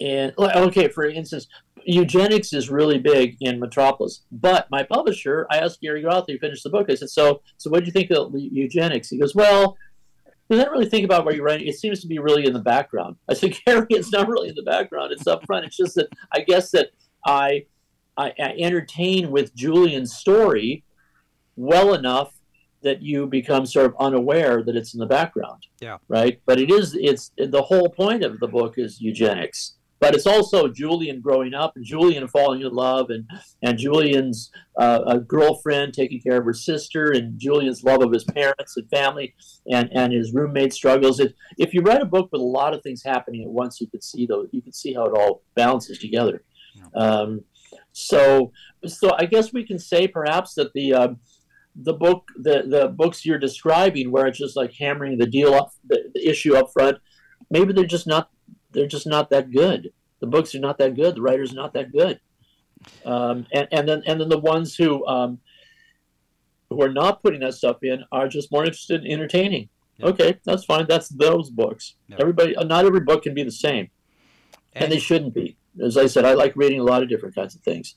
and okay, for instance, eugenics is really big in Metropolis. But my publisher, I asked Gary Groth to finish the book. I said, "So, so what do you think of eugenics?" He goes, "Well." I didn't really think about where you're writing. It seems to be really in the background. I said, Gary, it's not really in the background. It's up front. It's just that I guess that I, I, I entertain with Julian's story well enough that you become sort of unaware that it's in the background. Yeah. Right. But it is. It's the whole point of the book is eugenics. But it's also Julian growing up and Julian falling in love and and Julian's uh, a girlfriend taking care of her sister and Julian's love of his parents and family and and his roommate struggles. It, if you write a book with a lot of things happening at once, you could see those. You can see how it all balances together. Um, so so I guess we can say perhaps that the um, the book the the books you're describing where it's just like hammering the deal up the, the issue up front maybe they're just not they're just not that good. The books are not that good. The writers are not that good. Um, and, and then and then the ones who um, who are not putting that stuff in are just more interested in entertaining. Yeah. okay that's fine. That's those books. Yeah. everybody not every book can be the same. And, they shouldn't be. As i said i like reading a lot of different kinds of things.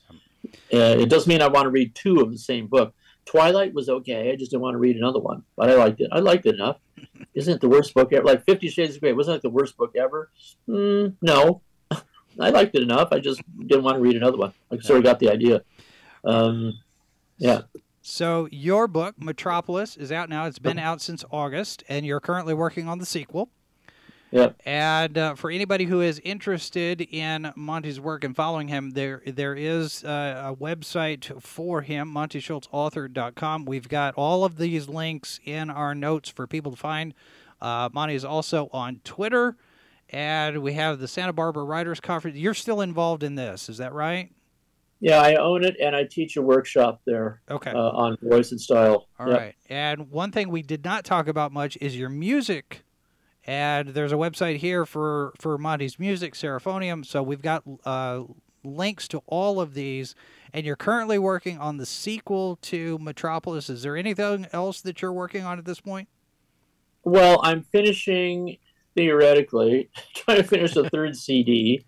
Uh, it doesn't mean i want to read two of the same book twilight was okay. I just didn't want to read another one but i liked it. I liked it enough. Isn't it the worst book ever? Like 50 shades of gray wasn't it the worst book ever? Mm, no. I liked it enough. I just didn't want to read another one. I sort of got the idea. Um, yeah. So your book, Metropolis, is out now. It's been out since August, and you're currently working on the sequel. Yeah And uh, for anybody who is interested in Monte's work and following him, there there is uh, a website for him, MonteSchulzAuthor.com. We've got all of these links in our notes for people to find. Uh, Monte is also on Twitter, and we have the Santa Barbara Writers Conference. You're still involved in this, is that right? yeah i own it and i teach a workshop there Okay. uh, on voice and style All Yep. right. And one thing we did not talk about much is your music. And there's a website here for for Monte's music, Seraphonium. So we've got uh, links to all of these. And you're currently working on the sequel to Metropolis. Is there anything else that you're working on at this point? Well, I'm finishing theoretically trying to finish the third CD.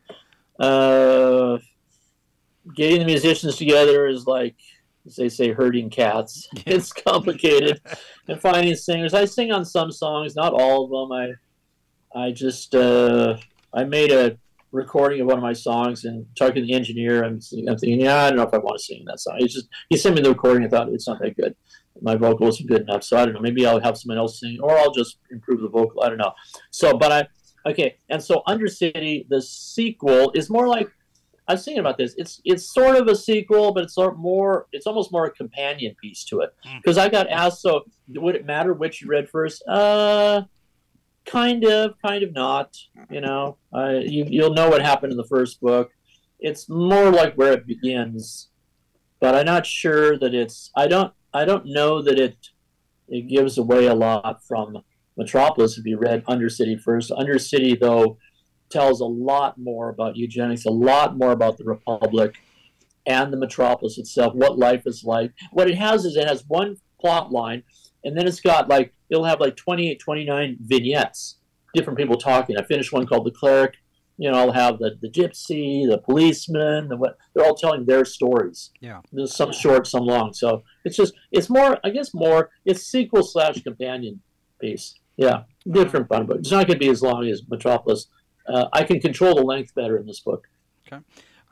Uh, getting the musicians together is like, as they say, herding cats. It's complicated, and finding singers. I sing on some songs, not all of them. I, just uh, I made a recording of one of my songs and talking to the engineer. I'm, I'm thinking, yeah, I don't know if I want to sing that song. He just he sent me the recording. I thought it's not that good my vocal isn't good enough. So I don't know. Maybe I'll have someone else sing, or I'll just improve the vocal. I don't know. So, but I okay. And so Undercity, the sequel, is more like I was thinking about this. It's it's sort of a sequel, but it's more. It's almost more a companion piece to it. Mm. Because I got asked, so would it matter which you read first? Uh, kind of, kind of not. You know, uh, you you'll know what happened in the first book. It's more like where it begins, but I'm not sure that it's. I don't. I don't know that it it gives away a lot from Metropolis if you read Undercity first. Undercity, though, tells a lot more about eugenics, a lot more about the Republic and the Metropolis itself, what life is like. What it has is it has one plot line, and then it's got like, it'll have like 28, 29 vignettes, different people talking. I finished one called The Cleric. You know, I'll have the, the gypsy, the policeman, the what they're all telling their stories. Yeah. There's some short, some long. So it's just it's more I guess more it's sequel slash companion piece. Yeah, different fun book. It's not going to be as long as Metropolis. Uh, I can control the length better in this book. Okay.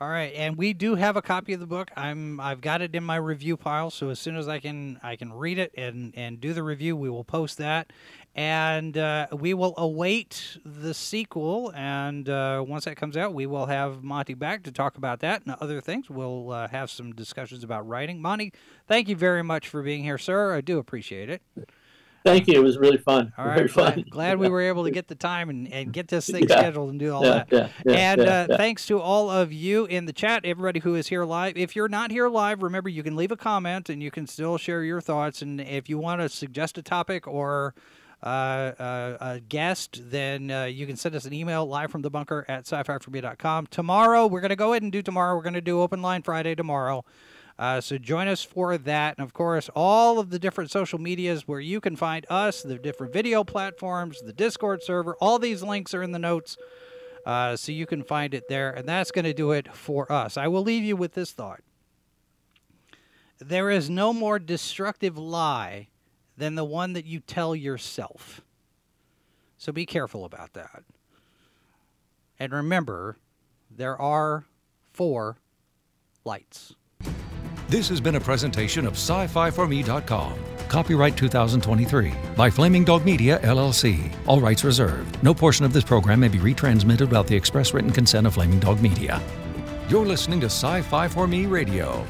All right, and we do have a copy of the book. I'm I've got it in my review pile, so as soon as I can I can read it and and do the review, we will post that, and uh, we will await the sequel. And uh, once that comes out, we will have Monte back to talk about that and other things. We'll uh, have some discussions about writing. Monte, thank you very much for being here, sir. I do appreciate it. Thank you. It was really fun. All Very right, fun. glad, glad we were able to get the time and, and get this thing Yeah. scheduled and do all Yeah, that. yeah, yeah, and uh, thanks to all of you in the chat, everybody who is here live. If you're not here live, remember you can leave a comment and you can still share your thoughts. And if you want to suggest a topic or uh, uh, a guest, then uh, you can send us an email live from the bunker at sci-fi4me.com. Tomorrow, we're going to go ahead and do tomorrow. We're going to do Open Line Friday tomorrow. Uh, so join us for that. And of course, all of the different social medias where you can find us, the different video platforms, the Discord server, all these links are in the notes. Uh, so you can find it there. And that's going to do it for us. I will leave you with this thought there is no more destructive lie than the one that you tell yourself. So be careful about that. And remember, there are four lights. This has been a presentation of sci-fi4me.com. Copyright 2023 by Flaming Dog Media LLC. All rights reserved. No portion of this program may be retransmitted without the express written consent of Flaming Dog Media. You're listening to Sci-Fi for Me Radio.